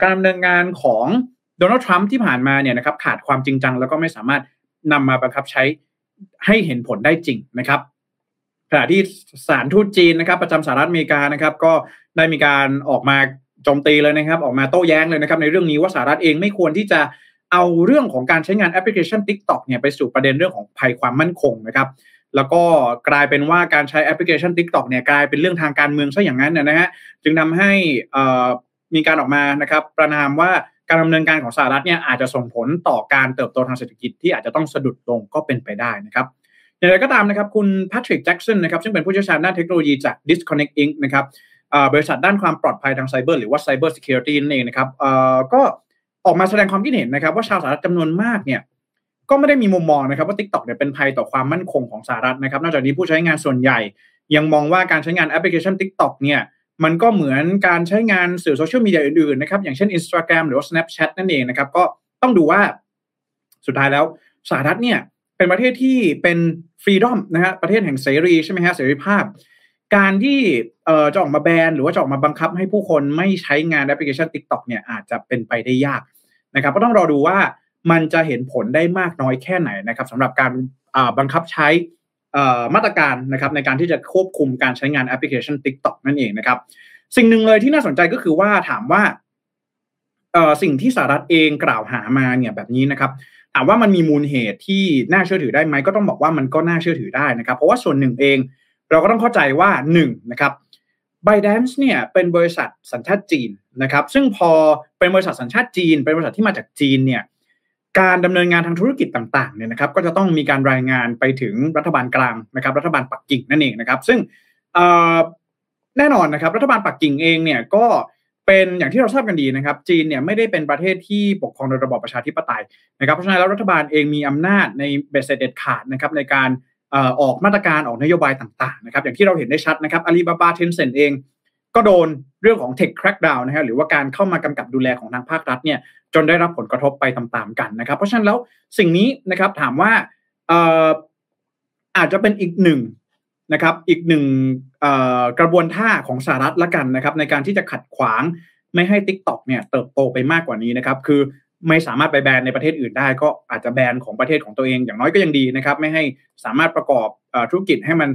การดำเนินงานของโดนัลด์ทรัมป์ที่ผ่านมาเนี่ยนะครับขาดความจริงจังแล้วก็ไม่สามารถนำมาบังคับใช้ให้เห็นผลได้จริงนะครับขณะที่สารทูตจีนนะครับ ประจำสหรัฐอเมริกานะครับ ก็ได้มีการออกมาโจมตีเลยนะครับ ออกมาโต้แย้งเลยนะครับ ในเรื่องนี้ว่าสหรัฐเองไม่ควรที่จะเอาเรื่องของการใช้งานแอปพลิเคชัน TikTok เนี่ยไปสู่ประเด็นเรื่องของภัยความมั่นคงนะครับ แล้วก็กลายเป็นว่าการใช้แอปพลิเคชัน TikTok เนี่ยกลายเป็นเรื่องทางการเมืองซะอย่างนั้นนะฮะจึงทำให้ มีการออกมานะครับประณามว่าการดำเนินการของสหรัฐเนี่ยอาจจะส่งผลต่อการเติบโตทางเศรษฐกิจที่อาจจะต้องสะดุดลงก็เป็นไปได้นะครับอย่างไรก็ตามนะครับคุณแพทริกแจ็กสันนะครับซึ่งเป็นผู้เชี่ยวชาญด้านเทคโนโลยีจาก Disconnect Inc. นะครับบริษัทด้านความปลอดภัยทางไซเบอร์หรือว่า Cyber Security นั่นเองนะครับก็ออกมาแสดงความคิดเห็นนะครับว่าชาวสหรัฐจำนวนมากเนี่ยก็ไม่ได้มีมุมมองนะครับว่า TikTok เนี่ยเป็นภัยต่อความมั่นคงของสหรัฐนะครับนอกจากนี้ผู้ใช้งานส่วนใหญ่ ยังมองว่าการใช้งานแอปพลิเคชัน TikTok เนี่ย มันก็เหมือนการใช้งานสื่อโซเชียลมีเดียอื่นๆนะครับอย่างเช่น Instagram หรือว่า Snapchat นั่นเองนะครับก็ต้องดูว่าสุดท้ายแล้วสหรัฐเนี่ยเป็นประเทศที่เป็น freedom นะฮะประเทศแห่งเสรีใช่ไหมฮะเสรีภาพ การที่เอ่อจะออกมาแบนหรือว่าจะออกมาบังคับให้ผู้คนไม่ใช้งานแอปพลิเคชัน TikTok เนี่ยอาจจะเป็นไปได้ยากนะครับก็ต้องรอดูว่ามันจะเห็นผลได้มากน้อยแค่ไหนนะครับสำหรับการบังคับใช้ มาตรการนะครับในการที่จะควบคุมการใช้งานแอปพลิเคชัน TikTok นั่นเองนะครับ สิ่งหนึ่งเลยที่น่าสนใจก็คือว่าถามว่าสิ่งที่สหรัฐเองกล่าวหามาเนี่ยแบบนี้นะครับถามว่ามันมีมูลเหตุที่น่าเชื่อถือได้ไหมก็ต้องบอกว่ามันก็น่าเชื่อถือได้นะครับ เพราะว่าส่วนหนึ่งเอง เราก็ต้องเข้าใจว่าหนึ่งนะครับ b y d a n c e เนี่ยเป็นบริษัทสัญชาติจีนนะครับ ซึ่งพอเป็นบริษัทสัญชาติจีน เป็นบริษัทที่มาจากจีนเนี่ย การดำเนินงานทางธุรกิจต่างๆเนี่ยนะครับ ก็จะต้องมีการรายงานไปถึงรัฐบาลกลางนะครับ รัฐบาลปักกิ่งนั่นเองนะครับ ซึ่งแน่นอนนะครับ รัฐบาลปักกิ่งเองเนี่ยก็เป็นอย่างที่เราทราบกันดีนะครับ จีนเนี่ยไม่ได้เป็นประเทศที่ปกครองโดยระบอบประชาธิปไตยนะครับเพราะฉะนั้นแล้วรัฐบาลเองมีอำนาจในเบสเเด็ดขาดนะครับในการออกมาตรการออกนโยบายต่างๆนะครับอย่างที่เราเห็นได้ชัดนะครับอาลีบาบาเทนเซนเอง ก็โดนเรื่องของ Tech Crackdown นะฮะหรือว่าการเข้ามากำกับดูแลของทางภาครัฐเนี่ยจนได้รับผลกระทบไปตามๆกันนะครับ เพราะฉะนั้นแล้วสิ่งนี้นะครับถามว่าอาจจะเป็นอีกหนึ่งนะครับอีกหนึ่งกระบวนท่าของสหรัฐละกันนะครับ ในการที่จะขัดขวางไม่ให้ Tik t o อกเนี่ยเติบโตไปมากกว่านี้นะครับ คือไม่สามารถไปแบนในประเทศอื่นได้ ก็อาจจะแบนของประเทศของตัวเองอย่างน้อยก็ยังดีนะครับ ไม่ให้สามารถประกอบธุรกิจให้มัน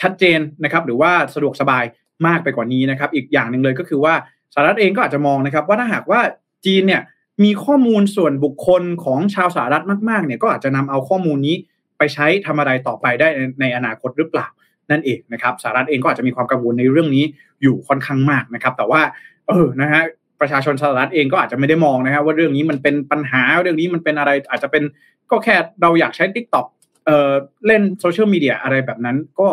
ชัดเจนนะครับ หรือว่าสะดวกสบาย มากไปกว่านี้นะครับ อีกอย่างหนึ่งเลยก็คือว่าสหรัฐเองก็อาจจะมองนะครับว่าถ้าหากว่าจีนเนี่ยมีข้อมูลส่วนบุคคลของชาวสหรัฐมากๆเนี่ยก็อาจจะนำเอาข้อมูลนี้ไปใช้ทำอะไรต่อไปได้ในอนาคตหรือเปล่านั่นเองนะครับสหรัฐเองก็อาจจะมีความกังวลในเรื่องนี้อยู่ค่อนข้างมากนะครับ แต่ว่าเออนะฮะประชาชนสหรัฐเองก็อาจจะไม่ได้มองนะครับว่าเรื่องนี้มันเป็นปัญหาเรื่องนี้มันเป็นอะไรอาจจะเป็นก็แค่เราอยากใช้ t ิ k t o k เอ่อเล่นโซเชียลมีเดียอะไรแบบนั้นก็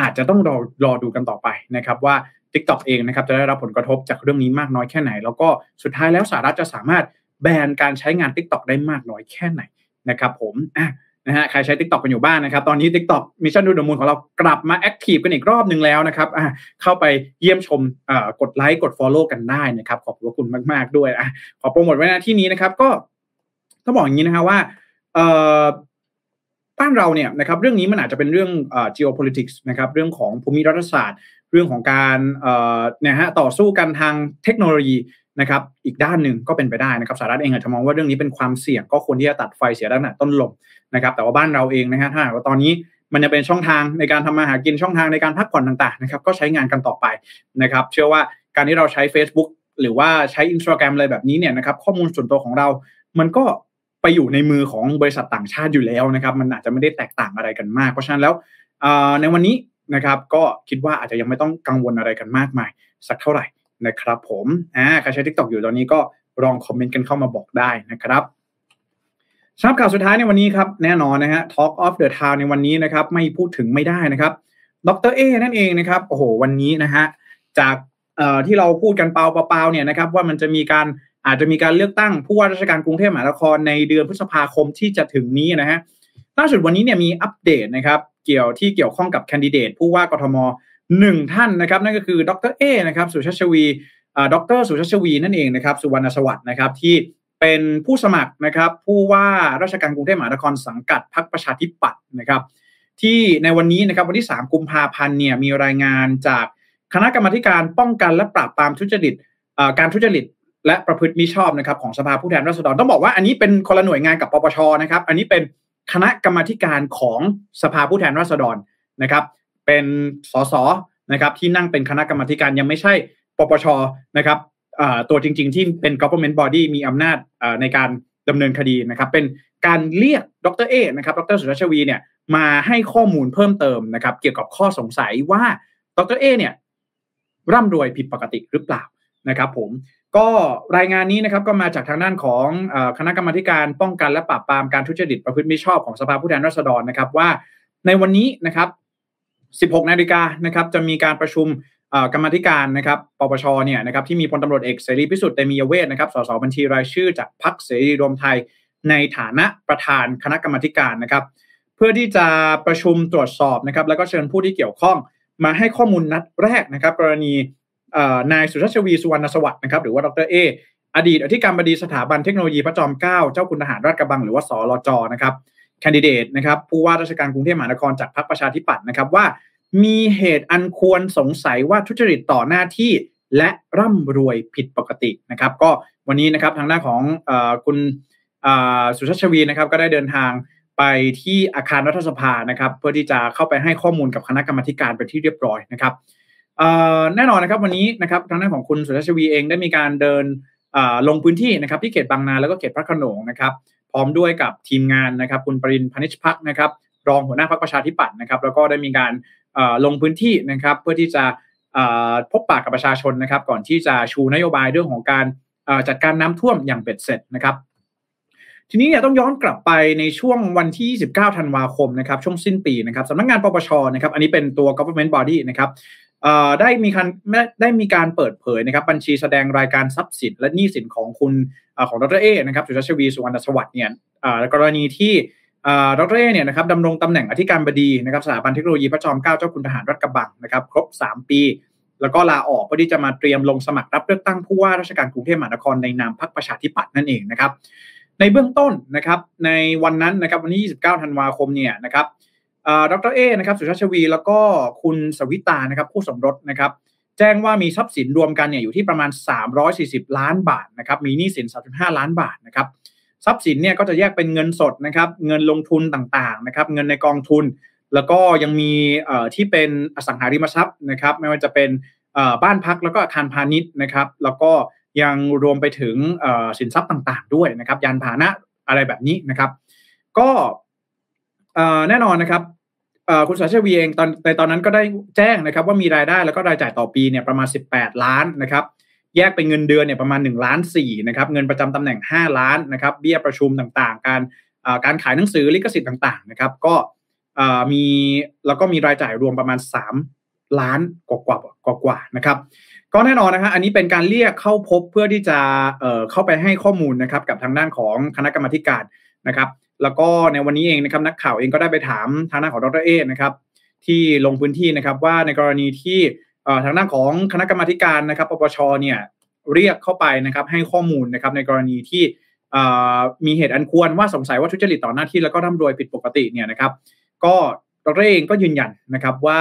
อาจจะต้องรอรอดูกันต่อไปนะครับว่า TikTok เองนะครับจะได้รับผลกระทบจากเรื่องนี้มากน้อยแค่ไหน แล้วก็สุดท้ายแล้วสหรัฐจะสามารถแบนการใช้งาน TikTok ได้มากน้อยแค่ไหนนะครับผมอะนะฮะใครใช้ TikTok กันอยู่บ้านนะครับ ตอนนี้ TikTok Mission to the Moon ของเรากลับมา active กันอีกรอบหนึ่งแล้วนะครับอะเข้าไปเยี่ยมชมอ่ากดไลค์กด Follow กันได้นะครับ ขอบคุณมาก ๆ ด้วยอะขอโปรโมทไว้นะที่นี้นะครับ ก็ต้องบอกอย่างนี้นะฮะว่าเอ่อ บ้านเราเนี่ยนะครับเรื่องนี้มันอาจจะเป็นเรื่อง geopolitics นะครับเรื่องของภูมิรัฐศาสตร์ เรื่องของการเนี่ยฮะต่อสู้กันทางเทคโนโลยีนะครับอีกด้านหนึ่งก็เป็นไปได้นะครับสหรัฐเองอาจจะมองว่าเรื่องนี้เป็นความเสี่ยงก็ควรที่จะตัดไฟเสียตั้งแต่ต้นลมนะครับแต่ว่าบ้านเราเองนะฮะถ้าว่าตอนนี้มันจะเป็นช่องทางในการทำมาหากินช่องทางในการพักผ่อนต่างๆนะครับก็ใช้งานกันต่อไปนะครับเชื่อว่าการที่เราใช้ Facebook หรือว่าใช้ Instagram อะไรแบบนี้เนี่ยนะครับข้อมูลส่วนตัวของเรา มันก็ ไปอยู่ในมือของบริษัทต่างชาติอยู่แล้วนะครับ มันอาจจะไม่ได้แตกต่างอะไรกันมาก เพราะฉะนั้นแล้วในวันนี้นะครับ ก็คิดว่าอาจจะยังไม่ต้องกังวลอะไรกันมากมาย สักเท่าไหร่นะครับ ผมอ่าใครใช้ TikTok อยู่ตอนนี้ก็ลองคอมเมนต์กันเข้ามาบอกได้นะครับสำหรับข่าวสุดท้ายในวันนี้ครับ แน่นอนนะฮะ Talk of the Town ในวันนี้นะครับ ไม่พูดถึงไม่ได้นะครับดรเอนั่นเองนะครับโอ้โหวันนี้นะฮะจากที่เราพูดกันเปล่าเปล่าเนี่ยนะครับ ว่ามันจะมีการ อาจจะมีการเลือกตั้งผู้ว่าราชการกรุงเทพมหานครในเดือนพฤษภาคมที่จะถึงนี้นะฮะล่าสุดวันนี้เนี่ยมีอัปเดตนะครับเกี่ยวที่เกี่ยวข้องกับแคนดิเดตผู้ว่ากทมหนึ่งท่านนะครับ นั่นก็คือดรเอนะครับสุชาชวีดรสุชาชวีนั่นเองนะครับ สุวรรณสวัสดิ์นะครับที่เป็นผู้สมัครนะครับผู้ว่าราชการกรุงเทพมหานครสังกัดพรรคประชาธิปัตย์นะครับ ที่ในวันนี้นะครับวันที่ 3 กุมภาพันธ์เนี่ยมีรายงานจากคณะกรรมการป้องกันและปราบปรามทุจริตการทุจริต และประพฤติมิชอบนะครับของสภาผู้แทนราษฎรต้องบอกว่าอันนี้เป็นคนละหน่วยงานกับปปชนะครับ อันนี้เป็นคณะกรรมการของสภาผู้แทนราษฎรนะครับ เป็นสสนะครับที่นั่งเป็นคณะกรรมการยังไม่ใช่ปปชนะครับตัวจริง ๆ ที่เป็น government body มีอำนาจในการดำเนินคดีนะครับ เป็นการเรียกดรเอนะครับดรสุรชวีเนี่ยมาให้ข้อมูลเพิ่มเติมนะครับ เกี่ยวกับข้อสงสัยว่าดรเอเนี่ยร่ำรวยผิดปกติหรือเปล่านะครับ ผม ก็รายงานนี้นะครับก็มาจากทางด้านของคณะกรรมาการป้องกันและปราบปรามการทุจริตประพฤติมิชอบของสภาผู้แทนราษฎรนะครับว่าในวันนี้นะครับ 16 นาฬิกานะครับจะมีการประชุมกรรมธิการนะครับปปชเนี่ยนะครับที่มีพลตำรวจเอกเสรีพิสุทธิ์เตมียเวทนะครับสสบัญชีรายชื่อจากพรรคเสรีรวมไทยในฐานะประธานคณะกรรมการนะครับ เพื่อที่จะประชุมตรวจสอบนะครับแล้วก็เชิญผู้ที่เกี่ยวข้องมาให้ข้อมูลนัดแรกนะครับ กรณี นายสุชาชวีสุวรรณสวัสดิ์นะครับหรือว่าดรเออดีตอธิการบดีสถาบันเทคโนโลยีพระจอมเกล้าเจ้าคุณทหารราชกระบังหรือว่าสลจนะครับแคนดิเดตนะครับผู้ว่าราชการกรุงเทพมหานครจากพรรคประชาธิปัตย์นะครับว่า มีเหตุอันควรสงสัยว่าทุจริตต่อหน้าที่และร่ำรวยผิดปกตินะครับ ก็วันนี้นะครับทางหน้าของอคุณสุชาชวีนะครับก็ได้เดินทางไปที่อาคารรัฐสภานะครับ เพื่อที่จะเข้าไปให้ข้อมูลกับคณะกรรมการไปที่เรียบร้อยนะครับ แน่นอนนะครับวันนี้นะครับทางด้านของคุณสุชาชวีเองได้มีการเดินลงพื้นที่นะครับที่เขตบางนาแล้วก็เขตพระขนงนะครับพร้อมด้วยกับทีมงานนะครับคุณปรินพนิชพักนะครับรองหัวหน้าพรรคประชาธิปัตย์นะครับแล้วก็ได้มีการลงพื้นที่นะครับเพื่อที่จะพบปากกับประชาชนนะครับก่อนที่จะชูนโยบายเรื่องของการจัดการน้ำท่วมอย่างเป็ดเสร็จนะครับทีนี้เนี่ยต้องย้อนกลับไปในช่วงวันที่ 29 ธันวาคมนะครับช่วงสิ้นปีนะครับสำนักงงานปปชนะครับอันนี้เป็นตัว government body นะครับ ได้มีการได้มีการเปิดเผยนะครับบัญชีแสดงรายการทรัพย์สินและหนี้สินของคุณของดรเอนะครับสุชาชวีสุวรรณสวัสดิ์เนี่ยกรณีที่ดรเอเนี่ยนะครับดำรงตำแหน่งอธิการบดีนะครับสถาบันเทคโนโลยีพระจอมเกล้าเจ้าคุณทหารรัฐกระบังนะครับครบ 3 ปี แล้วก็ลาออกเพื่อที่จะมาเตรียมลงสมัครรับเลือกตั้งผู้ว่าราชการกรุงเทพมหานครในนามพรรคประชาธิปัตย์นั่นเองนะครับในเบื้องต้นนะครับในวันนั้นนะครับวันที่ 29 ธันวาคมเนี่ยนะครับ ดรเอนะครับสุชาชวี แล้วก็คุณสวิตานะครับผู้สมรสนะครับแจ้งว่ามีทรัพย์สินรวมกันเนี่ยอยู่ที่ประมาณ 340 ล้านบาทนะครับมีหนี้สิน 35 ล้านบาทนะครับทรัพย์สินเนี่ยก็จะแยกเป็นเงินสดนะครับเงินลงทุนต่างๆนะครับเงินในกองทุน แล้วก็ยังมีที่เป็นอสังหาริมทรัพย์นะครับไม่ว่าจะเป็นบ้านพักแล้วก็อาคารพาณิชย์นะครับ แล้วก็ยังรวมไปถึงสินทรัพย์ต่างๆ ด้วยนะครับยานพาหนะอะไรแบบนี้นะครับ ก็ แน่นอนนะครับคุณสาชวีเองตอนในตอนนั้นก็ได้แจ้งนะครับ ว่ามีรายได้แล้วก็รายจ่ายต่อปีเนี่ยประมาณ 18 ล้านนะครับ แยกเป็นเงินเดือนเนี่ยประมาณ1ล้าน4นะครับ เงินประจำตำแหน่ง 5 ล้านนะครับ เบี้ยประชุมต่างๆ การการขายหนังสือลิขสิทธิ์ต่างๆนะครับ ก็มีแล้วก็มีรายจ่ายรวมประมาณ 3 ล้านกว่ากว่ากว่านะครับ ก็แน่นอนนะครับอันนี้เป็นการเรียกเข้าพบเพื่อที่จะเข้าไปให้ข้อมูลนะครับ กับทางด้านของคณะกรรมการนะครับ แล้วก็ในวันนี้เองนะครับนักข่าวเองก็ได้ไปถามทางด้านของดรเอนะครับที่ลงพื้นที่นะครับว่าในกรณีที่ทางด้านของคณะกรรมการนะครับปปชเนี่ยเรียกเข้าไปนะครับให้ข้อมูลนะครับในกรณีที่มีเหตุอันควรว่าสงสัยว่าทุจริตต่อหน้าที่แล้วก็ร่ำรวยผิดปกติเนี่ยนะครับ ก็ดรเองก็ยืนยันนะครับว่า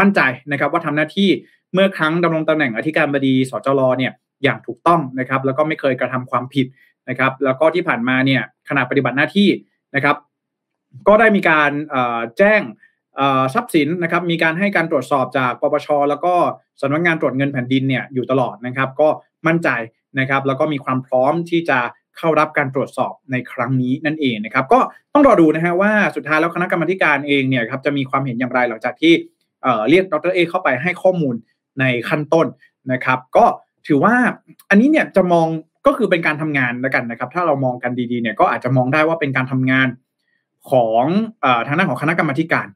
มั่นใจนะครับว่าทำหน้าที่เมื่อครั้งดำรงตำแหน่งอธิการบดีสจรเนี่ยอย่างถูกต้องนะครับแล้วก็ไม่เคยกระทำความผิด นะครับแล้วก็ที่ผ่านมาเนี่ยขณะปฏิบัติหน้าที่นะครับก็ได้มีการแจ้งทรัพย์สินนะครับมีการให้การตรวจสอบจากปปช แล้วก็สำนักงานตรวจเงินแผ่นดินเนี่ยอยู่ตลอดนะครับ ก็มั่นใจนะครับแล้วก็มีความพร้อมที่จะเข้ารับการตรวจสอบในครั้งนี้นั่นเองนะครับก็ต้องรอดูนะฮะว่าสุดท้ายแล้วคณะกรรมการเองเนี่ยครับจะมีความเห็นอย่างไรหลังจากที่เรียกดรเอเข้าไปให้ข้อมูลในขั้นต้นนะครับ ก็ถือว่าอันนี้เนี่ยจะมอง ก็คือเป็นการทำงานแล้วกันนะครับ ถ้าเรามองกันดีๆเนี่ยก็อาจจะมองได้ว่าเป็นการทำงานของทางด้านของคณะกรรมการ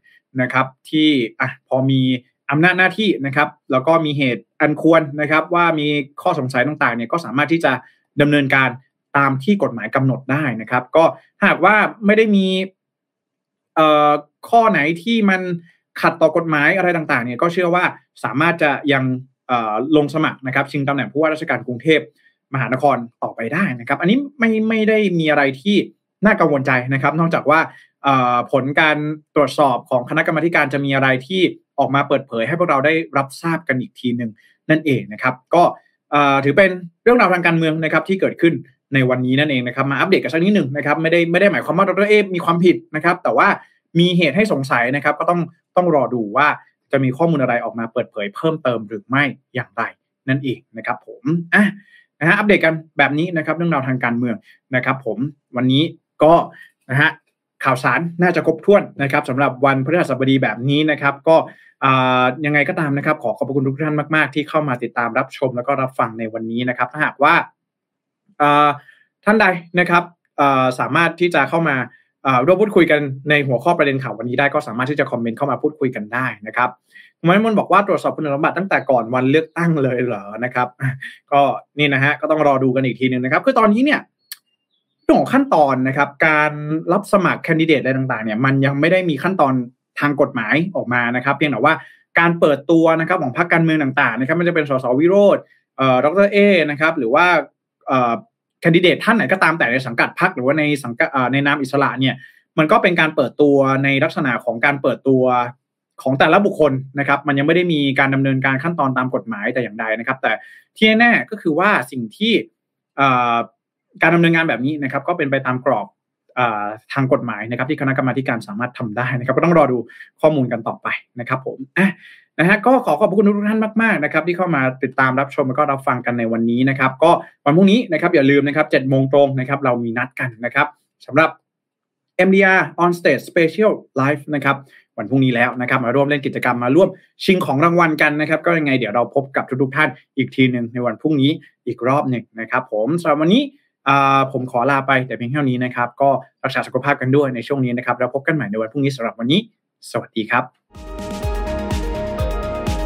นะครับ ที่อะพอมีอำนาจหน้าที่นะครับ แล้วก็มีเหตุอันควรนะครับ ว่ามีข้อสงสัยต่างๆเนี่ยก็สามารถที่จะดำเนินการตามที่กฎหมายกำหนดได้นะครับ ก็หากว่าไม่ได้มีข้อไหนที่มันขัดต่อกฎหมายอะไรต่างๆเนี่ยก็เชื่อว่าสามารถจะยังลงสมัครนะครับ ชิงตำแหน่งผู้ว่าราชการกรุงเทพ มหานครต่อไปได้นะครับ อันนี้ไม่ไม่ได้มีอะไรที่น่ากังวลใจนะครับ นอกจากว่าผลการตรวจสอบของคณะกรรมการจะมีอะไรที่ออกมาเปิดเผยให้พวกเราได้รับทราบกันอีกทีหนึ่งนั่นเองนะครับ ก็ถือเป็นเรื่องราวทางการเมืองนะครับที่เกิดขึ้นในวันนี้นั่นเองนะครับมาอัปเดตกันสักนิดหนึ่งนะครับไม่ได้ไม่ได้หมายความว่าดรเอมีความผิดนะครับ แต่ว่ามีเหตุให้สงสัยนะครับ ก็ต้องต้องรอดูว่าจะมีข้อมูลอะไรออกมาเปิดเผยเพิ่มเติมหรือไม่อย่างไรนั่นเองนะครับ ผมอะ นะฮะอัปเดตกันแบบนี้นะครับเรื่องราวทางการเมืองนะครับ ผมวันนี้ก็นะฮะข่าวสารน่าจะครบถ้วนนะครับสำหรับวันพฤหัสบดีแบบนี้นะครับ ก็ยังไงก็ตามนะครับ ขอขอบคุณทุกท่านมาก ๆ ที่เข้ามาติดตามรับชมแล้วก็รับฟังในวันนี้นะครับ ถ้าหากว่าท่านใดนะครับสามารถที่จะเข้ามา ร่วมพูดคุยกันในหัวข้อประเด็นข่าววันนี้ได้ก็สามารถที่จะคอมเมนต์เข้ามาพูดคุยกันได้นะครับคุณมนบอกว่าตรวจสอบคุณสมบัติตั้งแต่ก่อนวันเลือกตั้งเลยเหรอนะครับ ก็นี่นะฮะก็ต้องรอดูกันอีกทีหนึ่งนะครับ คือตอนนี้เนี่ยเรื่องของขั้นตอนนะครับ การรับสมัครแคนดิเดตอะไรต่างๆ เนี่ย มันยังไม่ได้มีขั้นตอนทางกฎหมายออกมานะครับ เพียงแต่ว่าการเปิดตัวนะครับของพรรคการเมืองต่างๆ นะครับ มันจะเป็นสสวิโรธเอ่อดรเอนะครับ หรือว่าเอ่อ แคนดิเดตท่านไหนก็ตามแต่ในสังกัดพรรคหรือว่าในสังกัดในนามอิสระเนี่ย มันก็เป็นการเปิดตัวในลักษณะของการเปิดตัวของแต่ละบุคคลนะครับ มันยังไม่ได้มีการดำเนินการขั้นตอนตามกฎหมายแต่อย่างใดนะครับ แต่ที่แน่ก็คือว่าสิ่งที่การดำเนินงานแบบนี้นะครับ ก็เป็นไปตามกรอบทางกฎหมายนะครับ ที่คณะกรรมาการสามารถทำได้นะครับ ก็ต้องรอดูข้อมูลกันต่อไปนะครับ ผมอะ นะฮะก็ขอขอบคุณทุกท่านมากๆนะครับที่เข้ามาติดตามรับชมแล้วก็รับฟังกันในวันนี้นะครับ ก็วันพรุ่งนี้นะครับอย่าลืมนะครับเจ็ดโมงตรงนะครับเรามีนัดกันนะครับสำหรับ MDR on stage special live นะครับวันพรุ่งนี้แล้วนะครับมาร่วมเล่นกิจกรรมมาร่วมชิงของรางวัลกันนะครับ ก็ยังไงเดี๋ยวเราพบกับทุกๆท่านอีกทีหนึ่งในวันพรุ่งนี้อีกรอบหนึ่งนะครับ ผมสำหรับวันนี้ผมขอลาไปแต่เพียงเท่านี้นะครับ ก็รักษาสุขภาพกันด้วยในช่วงนี้นะครับแล้วพบกันใหม่ในวันพรุ่งนี้สำหรับวันนี้ สวัสดีครับ